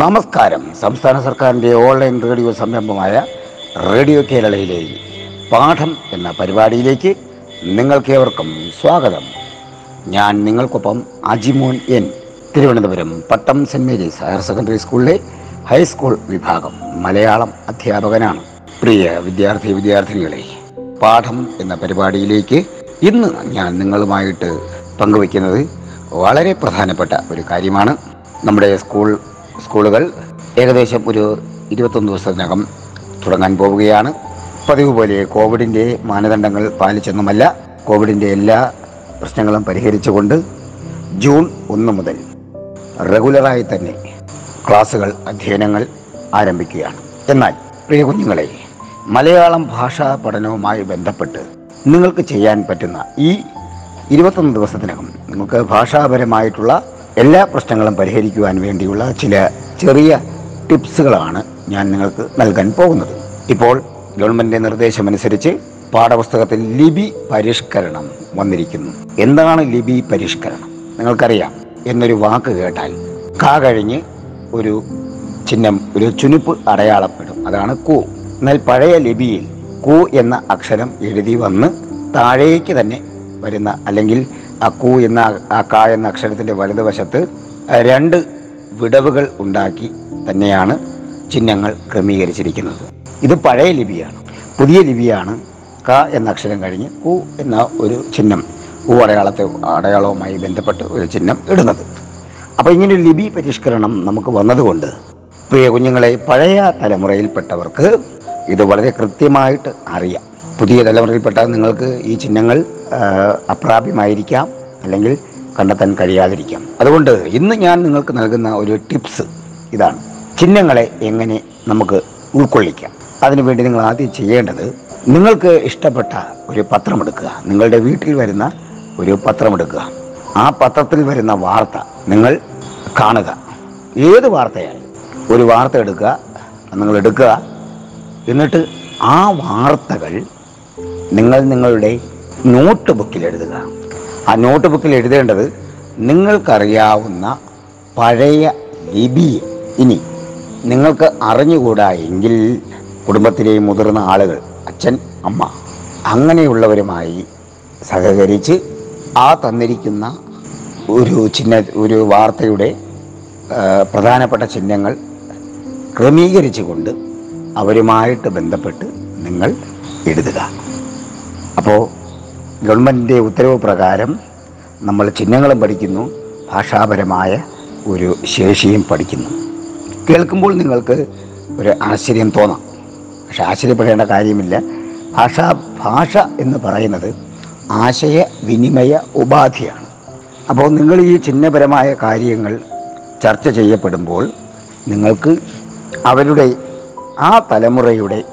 നമസ്കാരം. സംസ്ഥാന സർക്കാരിന്റെ ഓൺലൈൻ റേഡിയോ സംരംഭമായ റേഡിയോ കേരളയിലെ പാഠം എന്ന പരിപാടിയിലേക്ക് നിങ്ങൾക്കേവർക്കും സ്വാഗതം. ഞാൻ നിങ്ങൾക്കൊപ്പം Ajimon N Thiruvananthapuram Pattom Saint Mary's higher secondary സ്കൂളിലെ ഹൈസ്കൂൾ വിഭാഗം മലയാളം അധ്യാപകനാണ്. പ്രിയ വിദ്യാർത്ഥി വിദ്യാർത്ഥിനികളെ പാഠം എന്ന പരിപാടിയിലേക്ക് ഇന്ന് ഞാൻ നിങ്ങളുമായിട്ട് പങ്കുവയ്ക്കുന്നത് വളരെ പ്രധാനപ്പെട്ട ഒരു കാര്യമാണ്. നമ്മുടെ സ്കൂൾ സ്കൂളുകൾ ഏകദേശം ഒരു ഇരുപത്തൊന്ന് ദിവസത്തിനകം തുടങ്ങാൻ പോവുകയാണ്. പതിവ് പോലെ കോവിഡിന്റെ മാനദണ്ഡങ്ങൾ പാലിച്ചെന്നുമല്ല. കോവിഡിന്റെ എല്ലാ പ്രശ്നങ്ങളും പരിഹരിച്ചുകൊണ്ട് ജൂൺ ഒന്ന് മുതൽ റെഗുലറായി തന്നെ ക്ലാസ്സുകൾ അധ്യയനങ്ങൾ ആരംഭിക്കുകയാണ്. എന്നാൽ പ്രിയ കുഞ്ഞുങ്ങളെ മലയാളം ഭാഷാ പഠനവുമായി ബന്ധപ്പെട്ട് നിങ്ങൾക്ക് ചെയ്യാൻ പറ്റുന്ന ഈ ഇരുപത്തൊന്ന് ദിവസത്തിനകം നിങ്ങൾക്ക് ഭാഷാപരമായിട്ടുള്ള എല്ലാ പ്രശ്നങ്ങളും പരിഹരിക്കുവാൻ വേണ്ടിയുള്ള ചില ചെറിയ ടിപ്സുകളാണ് ഞാൻ നിങ്ങൾക്ക് നൽകാൻ പോകുന്നത്. ഇപ്പോൾ ഗവൺമെന്റിന്റെ നിർദ്ദേശമനുസരിച്ച് പാഠപുസ്തകത്തിൽ ലിപി പരിഷ്കരണം വന്നിരിക്കുന്നു. എന്താണ് ലിപി പരിഷ്കരണം? നിങ്ങൾക്കറിയാം. എന്നൊരു വാക്ക് കേട്ടാൽ കാ കഴിഞ്ഞ് ഒരു ചിഹ്നം ഒരു ചുനുപ്പ് അടയാളപ്പെടും. അതാണ് കു. എന്നാൽ പഴയ ലിപിയിൽ കു എന്ന അക്ഷരം എഴുതി വന്ന് താഴേക്ക് തന്നെ വരുന്ന അല്ലെങ്കിൽ ആ കു എന്ന ആ ക എന്ന അക്ഷരത്തിന്റെ വലതുവശത്ത് രണ്ട് വിടവുകൾ ഉണ്ടാക്കി തന്നെയാണ് ചിഹ്നങ്ങൾ ക്രമീകരിച്ചിരിക്കുന്നത്. ഇത് പഴയ ലിപിയാണ്. പുതിയ ലിപിയാണ് ക എന്ന അക്ഷരം കഴിഞ്ഞ് കു എന്ന ഒരു ചിഹ്നം കു അടയാളത്തെ അടയാളവുമായി ബന്ധപ്പെട്ട് ഒരു ചിഹ്നം ഇടുന്നത്. അപ്പോൾ ഇങ്ങനെ ഒരു ലിപി പരിഷ്കരണം നമുക്ക് വന്നതുകൊണ്ട് പ്രിയ കുഞ്ഞുങ്ങളെ പഴയ തലമുറയിൽപ്പെട്ടവർക്ക് ഇത് വളരെ കൃത്യമായിട്ട് അറിയാം. പുതിയ തലമുറയിൽപ്പെട്ട നിങ്ങൾക്ക് ഈ ചിഹ്നങ്ങൾ അപ്രാപ്യമായിരിക്കാം. അല്ലെങ്കിൽ കണ്ടെത്താൻ കഴിയാതിരിക്കാം. അതുകൊണ്ട് ഇന്ന് ഞാൻ നിങ്ങൾക്ക് നൽകുന്ന ഒരു ടിപ്സ് ഇതാണ്. ചിഹ്നങ്ങളെ എങ്ങനെ നമുക്ക് ഉൾക്കൊള്ളിക്കാം. അതിനുവേണ്ടി നിങ്ങൾ ആദ്യം ചെയ്യേണ്ടത് നിങ്ങൾക്ക് ഇഷ്ടപ്പെട്ട ഒരു പത്രമെടുക്കുക. നിങ്ങളുടെ വീട്ടിൽ വരുന്ന ഒരു പത്രമെടുക്കുക. ആ പത്രത്തിൽ വരുന്ന വാർത്ത നിങ്ങൾ കാണുക. ഏത് വാർത്തയായാലും ഒരു വാർത്ത എടുക്കുക നിങ്ങൾ എടുക്കുക. എന്നിട്ട് ആ വാർത്തകൾ നിങ്ങൾ നിങ്ങളുടെ നോട്ട് ബുക്കിൽ എഴുതുക. ആ നോട്ട് ബുക്കിൽ എഴുതേണ്ടത് നിങ്ങൾക്കറിയാവുന്ന പഴയ ലിപിയെ ഇനി നിങ്ങൾക്ക് അറിഞ്ഞുകൂടാ എങ്കിൽ കുടുംബത്തിലെ മുതിർന്ന ആളുകൾ അച്ഛൻ അമ്മ അങ്ങനെയുള്ളവരുമായി സഹകരിച്ച് ആ തന്നിരിക്കുന്ന ഒരു ചിഹ്ന ഒരു വാർത്തയുടെ പ്രധാനപ്പെട്ട ചിഹ്നങ്ങൾ ക്രമീകരിച്ചുകൊണ്ട് അവരുമായിട്ട് ബന്ധപ്പെട്ട് നിങ്ങൾ എഴുതുക. അപ്പോൾ ഗവൺമെന്റിന്റെ ഉത്തരവ് പ്രകാരം നമ്മൾ ചിഹ്നങ്ങളും പഠിക്കുന്നു. ഭാഷാപരമായ ഒരു ശേഷിയും പഠിക്കുന്നു. കേൾക്കുമ്പോൾ നിങ്ങൾക്ക് ഒരു ആശ്ചര്യം തോന്നാം. പക്ഷെ ആശ്ചര്യപ്പെടേണ്ട കാര്യമില്ല. ഭാഷ ഭാഷ എന്ന് പറയുന്നത് ആശയ വിനിമയ ഉപാധിയാണ്. അപ്പോൾ നിങ്ങൾ ഈ ചിഹ്നപരമായ കാര്യങ്ങൾ ചർച്ച ചെയ്യപ്പെടുമ്പോൾ നിങ്ങൾക്ക് അവരുടെ ആ തലമുറയുടെ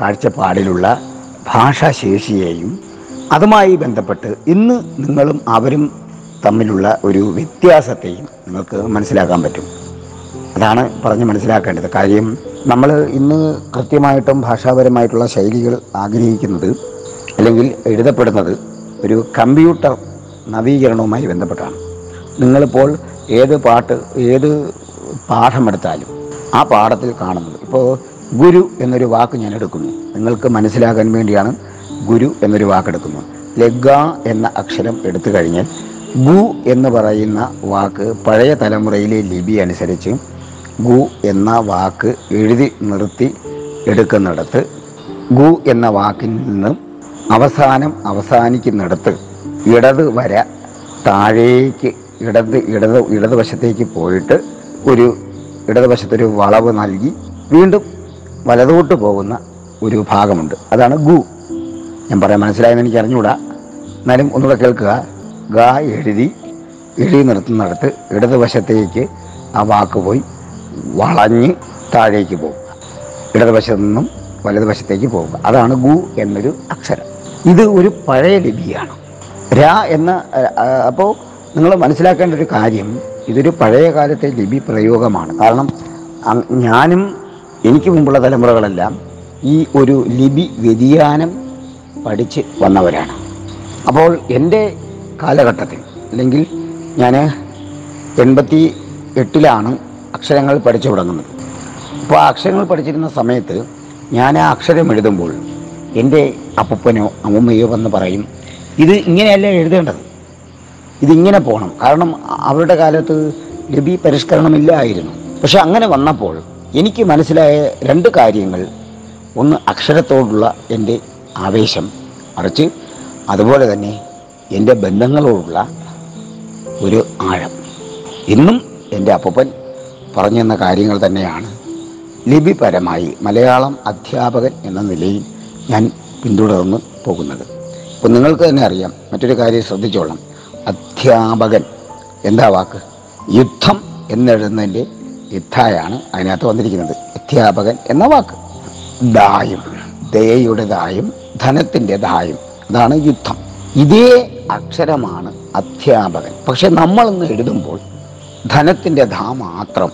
കാഴ്ചപ്പാടിലുള്ള ഭാഷാശേഷിയെയും അതുമായി ബന്ധപ്പെട്ട് ഇന്ന് നിങ്ങളും അവരും തമ്മിലുള്ള ഒരു വ്യത്യാസത്തെയും നിങ്ങൾക്ക് മനസ്സിലാക്കാൻ പറ്റും. അതാണ് പറഞ്ഞ് മനസ്സിലാക്കേണ്ടത്. കാര്യം നമ്മൾ ഇന്ന് കൃത്യമായിട്ടും ഭാഷാപരമായിട്ടുള്ള ശൈലികൾ ആഗ്രഹിക്കുന്നത് അല്ലെങ്കിൽ എഴുതപ്പെടുന്നത് ഒരു കമ്പ്യൂട്ടർ നവീകരണവുമായി ബന്ധപ്പെട്ടാണ്. നിങ്ങളിപ്പോൾ ഏത് പാട്ട് ഏത് പാഠമെടുത്താലും ആ പാഠത്തിൽ കാണുന്നത്. ഇപ്പോൾ ഗുരു എന്നൊരു വാക്ക് ഞാൻ എടുക്കുന്നു. നിങ്ങൾക്ക് മനസ്സിലാക്കാൻ വേണ്ടിയാണ് ഗുരു എന്നൊരു വാക്കെടുക്കുന്നു. ലഗ എന്ന അക്ഷരം എടുത്തു കഴിഞ്ഞാൽ ഗു എന്ന് പറയുന്ന വാക്ക് പഴയ തലമുറയിലെ ലിപി അനുസരിച്ച് ഗു എന്ന വാക്ക് എഴുതി നിർത്തി എടുക്കുന്നിടത്ത് ഗു എന്ന വാക്കിൽ നിന്നും അവസാനം അവസാനിക്കുന്നിടത്ത് ഇടത് വര താഴേക്ക് ഇടത് ഇടത് ഇടതുവശത്തേക്ക് പോയിട്ട് ഒരു ഇടതുവശത്തൊരു വളവ് നൽകി വീണ്ടും വലതോട്ട് പോകുന്ന ഒരു ഭാഗമുണ്ട്. അതാണ് ഗു. ഞാൻ പറയാൻ മനസ്സിലായെന്ന് എനിക്ക് അറിഞ്ഞുകൂടാ. എന്നാലും ഒന്നുകൂടെ കേൾക്കുക. ഗ എഴുതി എഴുതി നിർത്തുന്നിടത്ത് ഇടതുവശത്തേക്ക് ആ വാക്ക് പോയി വളഞ്ഞ് താഴേക്ക് പോകും. ഇടതുവശത്തു നിന്നും വലതുവശത്തേക്ക് പോവുക അതാണ് ഗു എന്നൊരു അക്ഷരം. ഇത് ഒരു പഴയ ലിപിയാണ്. രാ എന്ന അപ്പോൾ നിങ്ങൾ മനസ്സിലാക്കേണ്ട ഒരു കാര്യം ഇതൊരു പഴയ കാലത്തെ ലിപി പ്രയോഗമാണ്. കാരണം ഞാനും എനിക്ക് മുമ്പുള്ള തലമുറകളെല്ലാം ഈ ഒരു ലിപി വ്യതിയാനം പഠിച്ച് വന്നവരാണ്. അപ്പോൾ എന്റെ കാലഘട്ടത്തിൽ അല്ലെങ്കിൽ ഞാൻ എൺപത്തി എട്ടിലാണ് അക്ഷരങ്ങൾ പഠിച്ചു തുടങ്ങുന്നത്. അപ്പോൾ ആ അക്ഷരങ്ങൾ പഠിച്ചിരുന്ന സമയത്ത് ഞാൻ ആ അക്ഷരം എഴുതുമ്പോൾ എന്റെ അപ്പൂപ്പനോ അമ്മയോ വന്ന് പറയും ഇത് ഇങ്ങനെയല്ല എഴുതേണ്ടത്? ഇതിങ്ങനെ പോകണം കാരണം അവരുടെ കാലത്ത് ലിപി പരിഷ്കരണമില്ലായിരുന്നു. പക്ഷെ അങ്ങനെ വന്നപ്പോൾ എനിക്ക് മനസ്സിലായ രണ്ട് കാര്യങ്ങൾ. ഒന്ന് അക്ഷരത്തോടുള്ള എന്റെ ആവേശം മറിച്ച് അതുപോലെ തന്നെ എന്റെ ബന്ധങ്ങളോടുള്ള ഒരു ആഴം. ഇന്നും എന്റെ അപ്പൻ പറഞ്ഞു തന്ന കാര്യങ്ങൾ തന്നെയാണ് ലിപിപരമായി മലയാളം അധ്യാപകൻ എന്ന നിലയിൽ ഞാൻ പിന്തുടർന്ന് പോകുന്നത്. അപ്പോൾ നിങ്ങൾക്ക് തന്നെ അറിയാം മറ്റൊരു കാര്യം ശ്രദ്ധിച്ചോളാം അധ്യാപകൻ എന്താ വാക്ക്? യുദ്ധം എന്നെഴുതുന്നതിന്റെ യുദ്ധായാണ് അതിനകത്ത് വന്നിരിക്കുന്നത്. അധ്യാപകൻ എന്ന വാക്ക്. ദായും. ദയയുടെ ധനത്തിന്റെതായും. അതാണ് യുദ്ധം. ഇതേ അക്ഷരമാണ് അധ്യാപകൻ. പക്ഷെ നമ്മളിന്ന് എഴുതുമ്പോൾ ധനത്തിന്റെ ധാ മാത്രം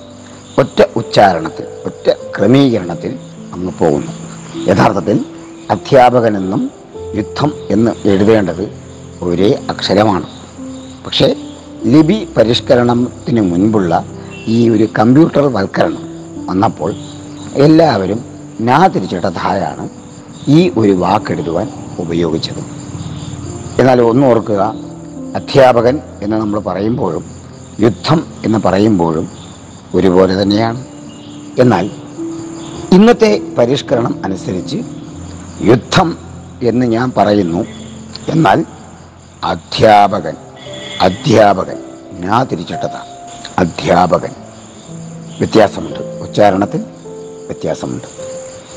ഒറ്റ ഉച്ചാരണത്തിൽ ഒറ്റ ക്രമീകരണത്തിൽ അങ്ങ് പോകുന്നു. യഥാർത്ഥത്തിൽ അധ്യാപകനെന്നും യുദ്ധം എന്ന് എഴുതേണ്ടത് ഒരേ അക്ഷരമാണ്. പക്ഷേ ലിപി പരിഷ്കരണത്തിന് മുൻപുള്ള ഈ ഒരു കമ്പ്യൂട്ടർ വൽക്കരണം വന്നപ്പോൾ എല്ലാവരും നാ തിരിച്ചിട്ട ധായാണ് ഈ ഒരു വാക്കെഴുതുവാൻ ഉപയോഗിച്ചത്. എന്നാൽ ഒന്ന് ഓർക്കുക അധ്യാപകൻ എന്ന് നമ്മൾ പറയുമ്പോഴും യുദ്ധം എന്ന് പറയുമ്പോഴും ഒരുപോലെ തന്നെയാണ്. എന്നാൽ ഇന്നത്തെ പരിഷ്കരണം അനുസരിച്ച് യുദ്ധം എന്ന് ഞാൻ പറയുന്നു. എന്നാൽ അധ്യാപകൻ അധ്യാപകൻ ഞാൻ തിരിച്ചിട്ടതാണ് അധ്യാപകൻ. വ്യത്യാസമുണ്ട്. ഉച്ചാരണത്തിൽ വ്യത്യാസമുണ്ട്.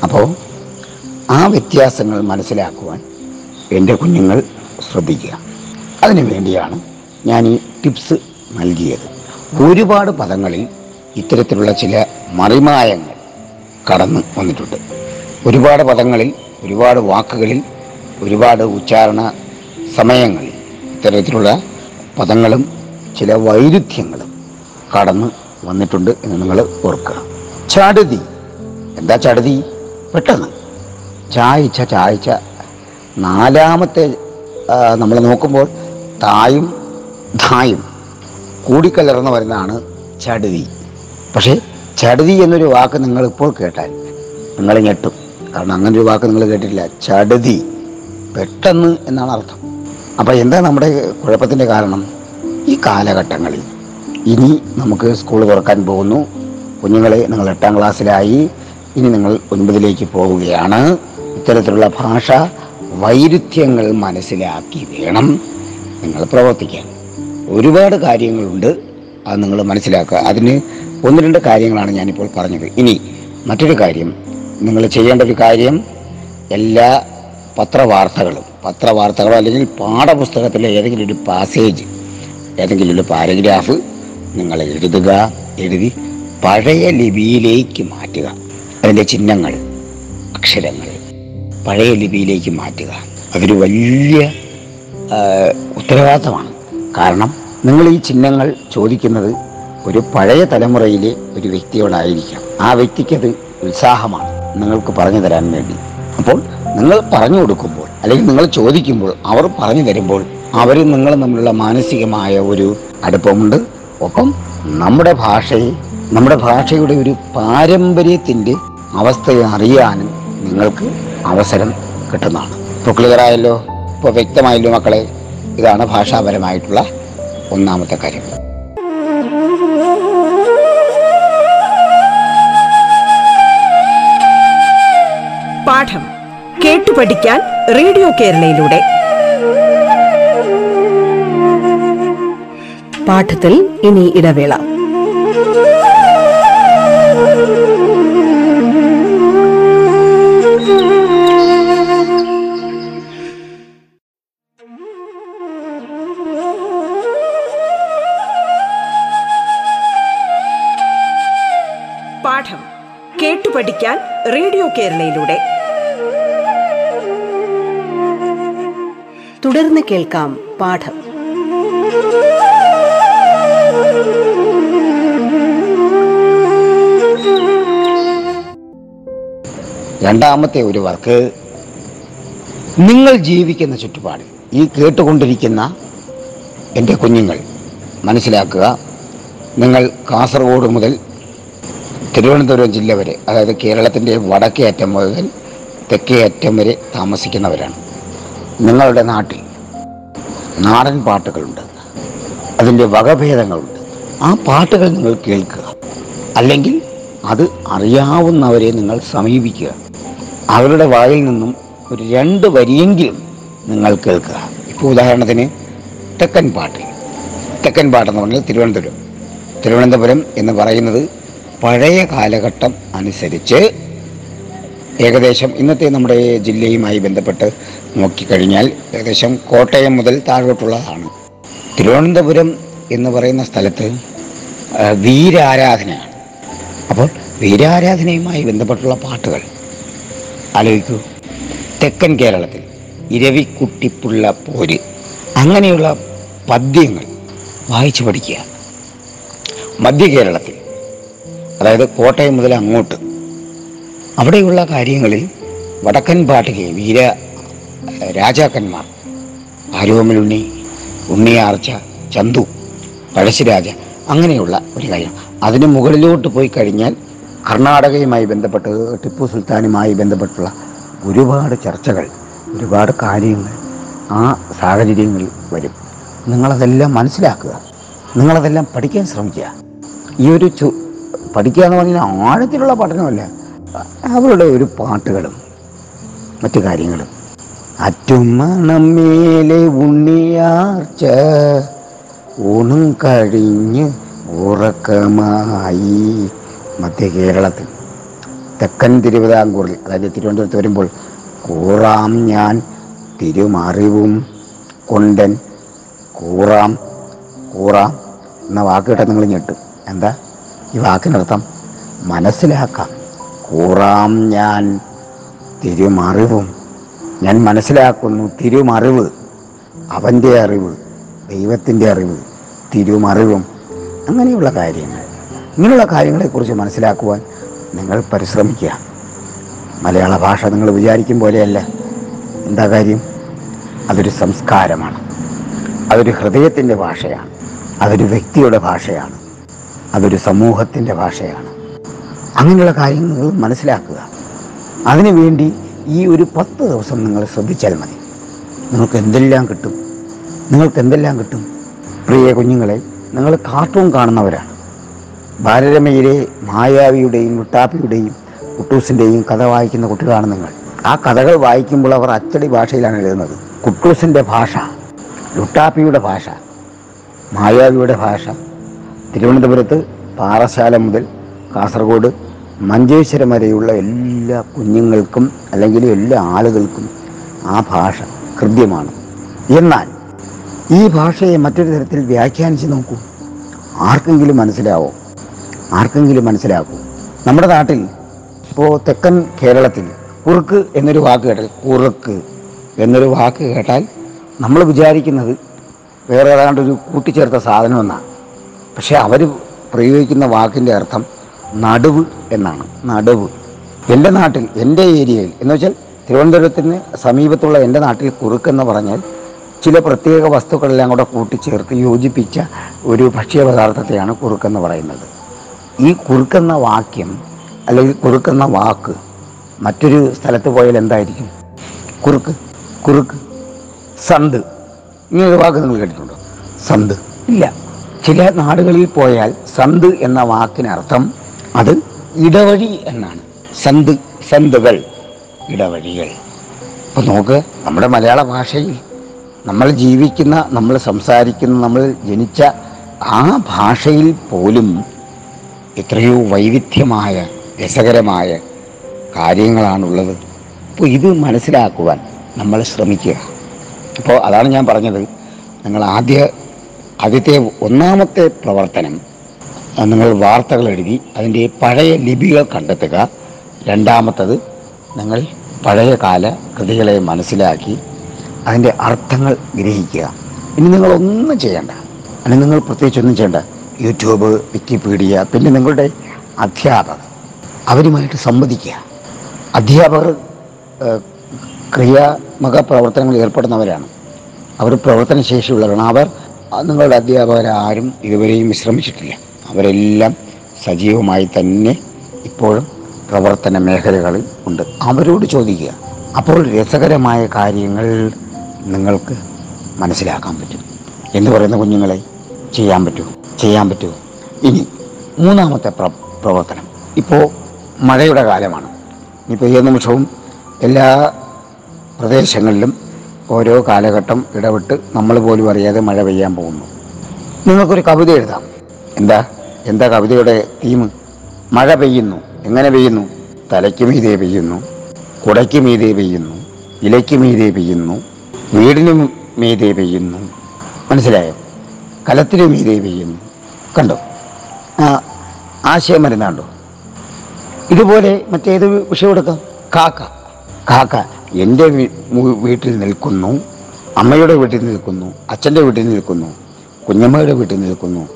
അപ്പോൾ ആ വ്യത്യാസങ്ങൾ മനസ്സിലാക്കുവാൻ എന്റെ കുഞ്ഞുങ്ങൾ ശ്രദ്ധിക്കുക. അതിനു വേണ്ടിയാണ് ഞാൻ ഈ ടിപ്സ് നൽകിയത്. ഒരുപാട് പദങ്ങളിൽ ഇത്തരത്തിലുള്ള ചില മറിമായങ്ങൾ കടന്നു വന്നിട്ടുണ്ട്. ഒരുപാട് പദങ്ങളിൽ ഒരുപാട് വാക്കുകളിൽ ഒരുപാട് ഉച്ചാരണ സമയങ്ങളിൽ ഇത്തരത്തിലുള്ള പദങ്ങളും ചില വൈരുദ്ധ്യങ്ങളും കടന്നു വന്നിട്ടുണ്ട് എന്ന് നിങ്ങൾ ഓർക്കുക. ചടുതി. എന്താ ചടുതി? പെട്ടെന്ന്. ചായച്ച ചായച്ച. നാലാമത്തെ നമ്മൾ നോക്കുമ്പോൾ തായും ധായും കൂടിക്കലർന്ന് വരുന്നതാണ് ചടുതി. പക്ഷേ ചടുതി എന്നൊരു വാക്ക് നിങ്ങൾ ഇപ്പോൾ കേട്ടാൽ നിങ്ങൾ ഞെട്ടും. കാരണം അങ്ങനെ ഒരു വാക്ക് നിങ്ങൾ കേട്ടിട്ടില്ല. ചടുതി. പെട്ടെന്ന് എന്നാണ് അർത്ഥം. അപ്പോൾ എന്താ നമ്മുടെ കുഴപ്പത്തിന്റെ കാരണം? ഈ കാലഘട്ടങ്ങളിൽ ഇനി നമുക്ക് സ്കൂൾ തുറക്കാൻ പോകുന്നു. കുഞ്ഞുങ്ങളെ നിങ്ങൾ എട്ടാം ക്ലാസ്സിലായി. ഇനി നിങ്ങൾ ഒൻപതിലേക്ക് പോവുകയാണ്. ഇത്തരത്തിലുള്ള ഭാഷ വൈരുദ്ധ്യങ്ങൾ മനസ്സിലാക്കി വേണം നിങ്ങൾ പ്രവർത്തിക്കാൻ. ഒരുപാട് കാര്യങ്ങളുണ്ട് അത് നിങ്ങൾ മനസ്സിലാക്കുക. അതിന് ഒന്ന് രണ്ട് കാര്യങ്ങളാണ് ഞാനിപ്പോൾ പറഞ്ഞത്. ഇനി മറ്റൊരു കാര്യം നിങ്ങൾ ചെയ്യേണ്ട ഒരു കാര്യം എല്ലാ പത്രവാർത്തകളും പത്രവാർത്തകളോ അല്ലെങ്കിൽ പാഠപുസ്തകത്തിലെ ഏതെങ്കിലും ഒരു പാസേജ് ഏതെങ്കിലും ഒരു പാരഗ്രാഫ് നിങ്ങൾ എഴുതുക എഴുതി പഴയ ലിപിയിലേക്ക് മാറ്റുക. അതിന്റെ ചിഹ്നങ്ങൾ അക്ഷരങ്ങൾ പഴയ ലിപിയിലേക്ക് മാറ്റുക. അതൊരു വലിയ ഉത്തരവാദിത്തമാണ്. കാരണം നിങ്ങൾ ഈ ചിഹ്നങ്ങൾ ചോദിക്കുന്നത് ഒരു പഴയ തലമുറയിലെ ഒരു വ്യക്തിയോടായിരിക്കാം ആ വ്യക്തിക്കത് ഉത്സാഹമാണ് നിങ്ങൾക്ക് പറഞ്ഞു തരാൻ വേണ്ടി. അപ്പോൾ നിങ്ങൾ പറഞ്ഞു കൊടുക്കുമ്പോൾ അല്ലെങ്കിൽ നിങ്ങൾ ചോദിക്കുമ്പോൾ അവർ പറഞ്ഞു തരുമ്പോൾ അവരും നിങ്ങൾ തമ്മിലുള്ള മാനസികമായ ഒരു അടുപ്പമുണ്ട്. ഒപ്പം നമ്മുടെ ഭാഷയെ നമ്മുടെ ഭാഷയുടെ ഒരു പാരമ്പര്യത്തിന്റെ അവസ്ഥയെ അറിയാനും നിങ്ങൾക്ക് അവസരം കിട്ടുന്നതാണ്. ഇപ്പോൾ ഇപ്പോൾ വ്യക്തമായല്ലോ മക്കളെ ഇതാണ് ഭാഷാപരമായിട്ടുള്ള ഒന്നാമത്തെ കാര്യം. പാഠം കേട്ടു പഠിക്കാൻ റേഡിയോ കേരളയിലൂടെ. പാഠത്തിൽ ഇനി ഇടവേള. കേരളയിലൂടെ. തുടർന്ന് കേൾക്കാം പാഠം. രണ്ടാമത്തെ ഒരു വർക്ക് നിങ്ങൾ ജീവിക്കുന്ന ചുറ്റുപാട് ഈ കേട്ടുകൊണ്ടിരിക്കുന്ന എന്റെ കുഞ്ഞുങ്ങൾ. മനസ്സിലാക്കുക നിങ്ങൾ കാസർഗോഡ് മുതൽ തിരുവനന്തപുരം ജില്ല വരെ അതായത് കേരളത്തിന്റെ വടക്കേ അറ്റം മുതൽ തെക്കേ അറ്റം വരെ താമസിക്കുന്നവരാണ്. നിങ്ങളുടെ നാട്ടിൽ നാടൻ പാട്ടുകളുണ്ട് അതിന്റെ വകഭേദങ്ങളുണ്ട്. ആ പാട്ടുകൾ നിങ്ങൾ കേൾക്കുക. അല്ലെങ്കിൽ അത് അറിയാവുന്നവരെ നിങ്ങൾ സമീപിക്കുക. അവരുടെ വായിൽ നിന്നും ഒരു രണ്ട് വരിയെങ്കിലും നിങ്ങൾ കേൾക്കുക. ഇപ്പോൾ ഉദാഹരണത്തിന് തെക്കൻ പാട്ട്. തെക്കൻ പാട്ടെന്ന് പറഞ്ഞാൽ തിരുവനന്തപുരം. തിരുവനന്തപുരം എന്ന് പറയുന്നത് പഴയ കാലഘട്ടം അനുസരിച്ച് ഏകദേശം ഇന്നത്തെ നമ്മുടെ ജില്ലയുമായി ബന്ധപ്പെട്ട് നോക്കിക്കഴിഞ്ഞാൽ ഏകദേശം കോട്ടയം മുതൽ താഴോട്ടുള്ളതാണ്. തിരുവനന്തപുരം എന്ന് പറയുന്ന സ്ഥലത്ത് വീരാരാധനയാണ്. അപ്പോൾ വീരാരാധനയുമായി ബന്ധപ്പെട്ടുള്ള പാട്ടുകൾ ആലോചിക്കൂ. തെക്കൻ കേരളത്തിൽ ഇരവിക്കുട്ടിപ്പുള്ള പോര് അങ്ങനെയുള്ള പദ്യങ്ങൾ വായിച്ചു പഠിക്കുക. മധ്യ കേരളത്തിൽ അതായത് കോട്ടയം മുതൽ അങ്ങോട്ട്. അവിടെയുള്ള കാര്യങ്ങളിൽ വടക്കൻ പാട്ടിലെ വീര രാജാക്കന്മാർ ആരോമലുണ്ണി ഉണ്ണിയാർച്ച ചന്തു പഴശ്ശിരാജ അങ്ങനെയുള്ള ഒരു കാര്യം. അതിന് മുകളിലോട്ട് പോയി കഴിഞ്ഞാൽ കർണാടകയുമായി ബന്ധപ്പെട്ട് ടിപ്പു സുൽത്താനുമായി ബന്ധപ്പെട്ടുള്ള ഒരുപാട് ചർച്ചകൾ ഒരുപാട് കാര്യങ്ങൾ ആ സാഹചര്യങ്ങളിൽ വരും. നിങ്ങളതെല്ലാം മനസ്സിലാക്കുക. നിങ്ങളതെല്ലാം പഠിക്കാൻ ശ്രമിക്കുക. ഈ ഒരു പഠിക്കുക എന്ന് പറഞ്ഞാൽ ആഴത്തിലുള്ള പഠനമല്ല. അവരുടെ ഒരു പാട്ടുകളും മറ്റു കാര്യങ്ങളും. അറ്റുമണം മേലെ ഉണ്ണിയാർച്ച ഊണും കഴിഞ്ഞ് ഉറക്കമായി മധ്യ കേരളത്തിൽ. തെക്കൻ തിരുവിതാംകൂറിൽ അതായത് തിരുവനന്തപുരത്ത് വരുമ്പോൾ കൂറാം ഞാൻ തിരുമറിവും കൊണ്ടൻ കൂറാം കൂറാം എന്ന വാക്ക് നിങ്ങൾ ഞെട്ടും. എന്താ? ഈ വാക്കിനർത്ഥം മനസ്സിലാക്കാം. കൂറാം ഞാൻ തിരുമറിവും. ഞാൻ മനസ്സിലാക്കുന്നു തിരുമറിവ്. അവന്റെ അറിവ് ദൈവത്തിന്റെ അറിവ് തിരുമറിവും. അങ്ങനെയുള്ള കാര്യങ്ങൾ. ഇങ്ങനെയുള്ള കാര്യങ്ങളെക്കുറിച്ച് മനസ്സിലാക്കുവാൻ നിങ്ങൾ പരിശ്രമിക്കുക. മലയാള ഭാഷ നിങ്ങൾ വിചാരിക്കും പോലെയല്ല. എന്താ കാര്യം? അതൊരു സംസ്കാരമാണ്. അതൊരു ഹൃദയത്തിന്റെ ഭാഷയാണ്. അതൊരു വ്യക്തിയുടെ ഭാഷയാണ്. അതൊരു സമൂഹത്തിന്റെ ഭാഷയാണ്. അങ്ങനെയുള്ള കാര്യങ്ങൾ മനസ്സിലാക്കുക. അതിനുവേണ്ടി ഈ ഒരു പത്ത് ദിവസം നിങ്ങൾ ശ്രദ്ധിച്ചാൽ മതി. നിങ്ങൾക്ക് എന്തെല്ലാം കിട്ടും? നിങ്ങൾക്ക് എന്തെല്ലാം കിട്ടും? പ്രിയ കുഞ്ഞുങ്ങളെ നിങ്ങൾ കാർട്ടൂൺ കാണുന്നവരാണ്. ബാലരമയിലെ മായാവിയുടെയും ലുട്ടാപ്പിയുടെയും കുട്ടൂസിന്റെയും കഥ വായിക്കുന്ന കുട്ടികളാണ് നിങ്ങൾ. ആ കഥകൾ വായിക്കുമ്പോൾ അവർ അച്ചടി ഭാഷയിലാണ് എഴുതുന്നത്. കുട്ടൂസിന്റെ ഭാഷ ലുട്ടാപ്പിയുടെ ഭാഷ മായാവിയുടെ ഭാഷ തിരുവനന്തപുരത്ത് പാറശാല മുതൽ കാസർഗോഡ് മഞ്ചേശ്വരം വരെയുള്ള എല്ലാ കുഞ്ഞുങ്ങൾക്കും അല്ലെങ്കിൽ എല്ലാ ആളുകൾക്കും ആ ഭാഷ ഹൃദ്യമാണ് എന്നാൽ ഈ ഭാഷയെ മറ്റൊരു തരത്തിൽ വ്യാഖ്യാനിച്ച് നോക്കൂ. ആർക്കെങ്കിലും മനസ്സിലാവോ? ആർക്കെങ്കിലും മനസ്സിലാക്കൂ. നമ്മുടെ നാട്ടിൽ ഇപ്പോൾ തെക്കൻ കേരളത്തിൽ കുറുക്ക് എന്നൊരു വാക്ക് കേട്ടാൽ കുറുക്ക് എന്നൊരു വാക്ക് കേട്ടാൽ നമ്മൾ വിചാരിക്കുന്നത് വേറെ ഏതാണ്ട് ഒരു കൂട്ടിച്ചേർത്ത സാധനമെന്നാണ് പക്ഷേ അവർ പ്രയോഗിക്കുന്ന വാക്കിന്റെ അർത്ഥം നടുവ് എന്നാണ്. നടുവ്. എന്റെ നാട്ടിൽ എന്റെ ഏരിയയിൽ എന്ന് വെച്ചാൽ തിരുവനന്തപുരത്തിന് സമീപത്തുള്ള എന്റെ നാട്ടിൽ കുറുക്കെന്ന് പറഞ്ഞാൽ ചില പ്രത്യേക വസ്തുക്കളെല്ലാം കൂടെ കൂട്ടിച്ചേർത്ത് യോജിപ്പിച്ച ഒരു ഭക്ഷ്യപദാർത്ഥത്തെയാണ് കുറുക്കെന്ന് പറയുന്നത്. ഈ കുറുക്കെന്ന വാക്യം അല്ലെങ്കിൽ കുറുക്കെന്ന വാക്ക് മറ്റൊരു സ്ഥലത്ത് പോയാൽ എന്തായിരിക്കും? കുറുക്ക് കുറുക്ക് സന്ത്. ഇങ്ങനൊരു വാക്ക് നിങ്ങൾ കേട്ടിട്ടുണ്ടോ? സന്ത്. ഇല്ല. ചില നാടുകളിൽ പോയാൽ സന്ത് എന്ന വാക്കിനർത്ഥം അത് ഇടവഴി എന്നാണ്. സന്ത് സന്തുകൾ ഇടവഴികൾ. അപ്പോൾ നോക്ക് നമ്മുടെ മലയാള ഭാഷയിൽ നമ്മൾ ജീവിക്കുന്ന നമ്മൾ സംസാരിക്കുന്ന നമ്മൾ ജനിച്ച ആ ഭാഷയിൽ പോലും എത്രയോ വൈവിധ്യമായ രസകരമായ കാര്യങ്ങളാണുള്ളത്. അപ്പോൾ ഇത് മനസ്സിലാക്കുവാൻ നമ്മൾ ശ്രമിക്കുക. അപ്പോൾ അതാണ് ഞാൻ പറഞ്ഞത്. നിങ്ങൾ ആദ്യ ആദ്യത്തെ ഒന്നാമത്തെ പ്രവർത്തനം നിങ്ങൾ വാർത്തകൾ എഴുതി അതിന്റെ പഴയ ലിപികൾ കണ്ടെത്തുക. രണ്ടാമത്തത് നിങ്ങൾ പഴയകാല കൃതികളെ മനസ്സിലാക്കി അതിന്റെ അർത്ഥങ്ങൾ ഗ്രഹിക്കുക. ഇനി നിങ്ങളൊന്നും ചെയ്യണ്ട. അല്ലെങ്കിൽ നിങ്ങൾ പ്രത്യേകിച്ച് ഒന്നും ചെയ്യണ്ട. യൂട്യൂബ് വിക്കിപീഡിയ പിന്നെ നിങ്ങളുടെ അധ്യാപകർ. അവരുമായിട്ട് സംവദിക്കുക. അധ്യാപകർ ക്രിയാത്മക പ്രവർത്തനങ്ങളിൽ ഏർപ്പെടുന്നവരാണ്. അവർ പ്രവർത്തനശേഷിയുള്ളവരാണ്. അവർ നിങ്ങളുടെ അധ്യാപകരാരും ഇതുവരെയും വിശ്രമിച്ചിട്ടില്ല. അവരെല്ലാം സജീവമായി തന്നെ ഇപ്പോഴും പ്രവർത്തന മേഖലകളിൽ ഉണ്ട്. അവരോട് ചോദിക്കുക. അപ്പോൾ രസകരമായ കാര്യങ്ങൾ നിങ്ങൾക്ക് മനസ്സിലാക്കാൻ പറ്റും. എന്ന് പറയുന്ന കുഞ്ഞുങ്ങളെ ചെയ്യാൻ പറ്റുമോ? ചെയ്യാൻ പറ്റുമോ? ഇനി മൂന്നാമത്തെ പ്ര പ്രവർത്തനം. ഇപ്പോൾ മഴയുടെ കാലമാണ്. ഇപ്പോൾ ഏത് നിമിഷവും എല്ലാ പ്രദേശങ്ങളിലും ഓരോ കാലഘട്ടം ഇടപെട്ട് നമ്മൾ പോലും അറിയാതെ മഴ പെയ്യാൻ പോകുന്നു. നിങ്ങൾക്കൊരു കവിത എഴുതാം. എന്താ? എന്താ കവിതയുടെ തീം മഴ പെയ്യുന്നു. എങ്ങനെ പെയ്യുന്നു? തലയ്ക്ക് മീതെ പെയ്യുന്നു. കുടയ്ക്ക് മീതെ പെയ്യുന്നു. ഇലയ്ക്ക് മീതെ പെയ്യുന്നു. വീടിനും മീതെ പെയ്യുന്നു. മനസ്സിലായോ? കലത്തിനും മീതെ പെയ്യുന്നു. കണ്ടോ? ആ ആശയം മരുന്നാണ്ടോ ഇതുപോലെ മറ്റേത് വിഷയം എടുക്കാം. കാക്ക. കാക്ക. എന്റെ വീട്ടിൽ നിൽക്കുന്നു അമ്മയുടെ വീട്ടിൽ നിൽക്കുന്നു അച്ഛന്റെ വീട്ടിൽ നിൽക്കുന്നു കുഞ്ഞമ്മയുടെ വീട്ടിൽ നിൽക്കുന്നു.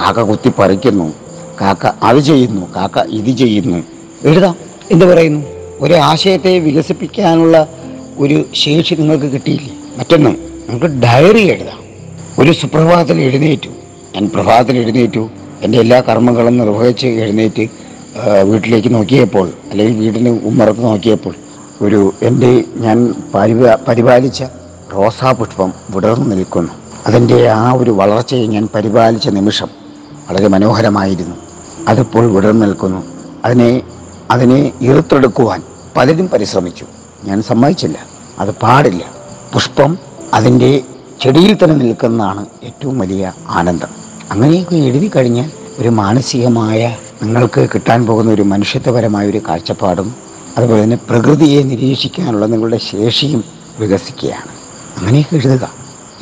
കാക്ക കുത്തി പറിക്കുന്നു കാക്ക അത് ചെയ്യുന്നു കാക്ക ഇത് ചെയ്യുന്നു. എഴുതാം. എന്ത് പറയുന്നു? ഒരു ആശയത്തെ വികസിപ്പിക്കാനുള്ള ഒരു ശേഷി നിങ്ങൾക്ക് കിട്ടിയില്ലേ? മറ്റൊന്ന് നമുക്ക് ഡയറി എഴുതാം. ഒരു സുപ്രഭാതത്തിൽ എഴുന്നേറ്റു. ഞാൻ പ്രഭാതത്തിൽ എഴുന്നേറ്റു. എന്റെ എല്ലാ കർമ്മങ്ങളും നിർവഹിച്ച് എഴുന്നേറ്റ് വീട്ടിലേക്ക് നോക്കിയപ്പോൾ അല്ലെങ്കിൽ വീടിന് ഉമ്മറത്ത് നോക്കിയപ്പോൾ ഒരു എന്റെ ഞാൻ പരിപാ പരിപാലിച്ച റോസാപുഷ്പം വിടർന്നു നിൽക്കുന്നു. അതിന്റെ ആ ഒരു വളർച്ചയെ ഞാൻ പരിപാലിച്ച നിമിഷം വളരെ മനോഹരമായിരുന്നു. അതിപ്പോൾ വിടർന്നു നിൽക്കുന്നു. അതിനെ അതിനെ ഇറുത്തെടുക്കുവാൻ പലരും പരിശ്രമിച്ചു. ഞാൻ സമ്മതിച്ചില്ല. അത് പാടില്ല. പുഷ്പം അതിന്റെ ചെടിയിൽ തന്നെ നിൽക്കുന്നതാണ് ഏറ്റവും വലിയ ആനന്ദം. അങ്ങനെയൊക്കെ എഴുതി കഴിഞ്ഞാൽ ഒരു മാനസികമായ നിങ്ങൾക്ക് കിട്ടാൻ പോകുന്ന ഒരു മനുഷ്യത്വപരമായ ഒരു കാഴ്ചപ്പാടും അതുപോലെ തന്നെ പ്രകൃതിയെ നിരീക്ഷിക്കാനുള്ള നിങ്ങളുടെ ശേഷിയും വികസിക്കുകയാണ്. അങ്ങനെയൊക്കെ എഴുതുക.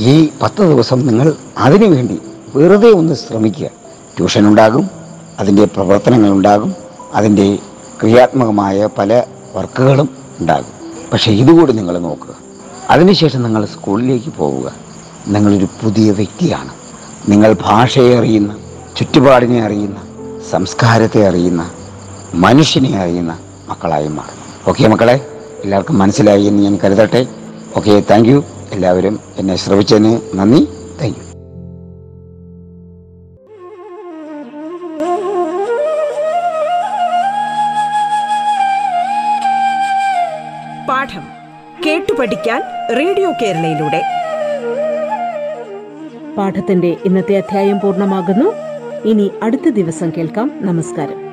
ഈ പത്ത് ദിവസം നിങ്ങൾ അതിനുവേണ്ടി വെറുതെ ഒന്ന് ശ്രമിക്കുക. ട്യൂഷൻ ഉണ്ടാകും അതിന്റെ പ്രവർത്തനങ്ങളുണ്ടാകും അതിന്റെ ക്രിയാത്മകമായ പല വർക്കുകളും ഉണ്ടാകും. പക്ഷേ ഇതുകൂടി നിങ്ങൾ നോക്കുക. അതിനുശേഷം നിങ്ങൾ സ്കൂളിലേക്ക് പോവുക. നിങ്ങളൊരു പുതിയ വ്യക്തിയാണ്. നിങ്ങൾ ഭാഷയെ അറിയുന്ന ചുറ്റുപാടിനെ അറിയുന്ന സംസ്കാരത്തെ അറിയുന്ന മനുഷ്യനെ അറിയുന്ന മക്കളായി മാറും. ഓക്കെ മക്കളെ? എല്ലാവർക്കും മനസ്സിലായി എന്ന് ഞാൻ കരുതട്ടെ. ഓക്കെ താങ്ക് യു എല്ലാവരും എന്നെ ശ്രവിച്ചതിന് നന്ദി. താങ്ക് യു പാഠം കേട്ടു പഠിക്കാൻ റേഡിയോ കേരളയിലൂടെ. പാഠത്തിന്റെ ഇന്നത്തെ അധ്യായം പൂർണമാകുന്നു. ഇനി അടുത്ത ദിവസം കേൾക്കാം. നമസ്കാരം.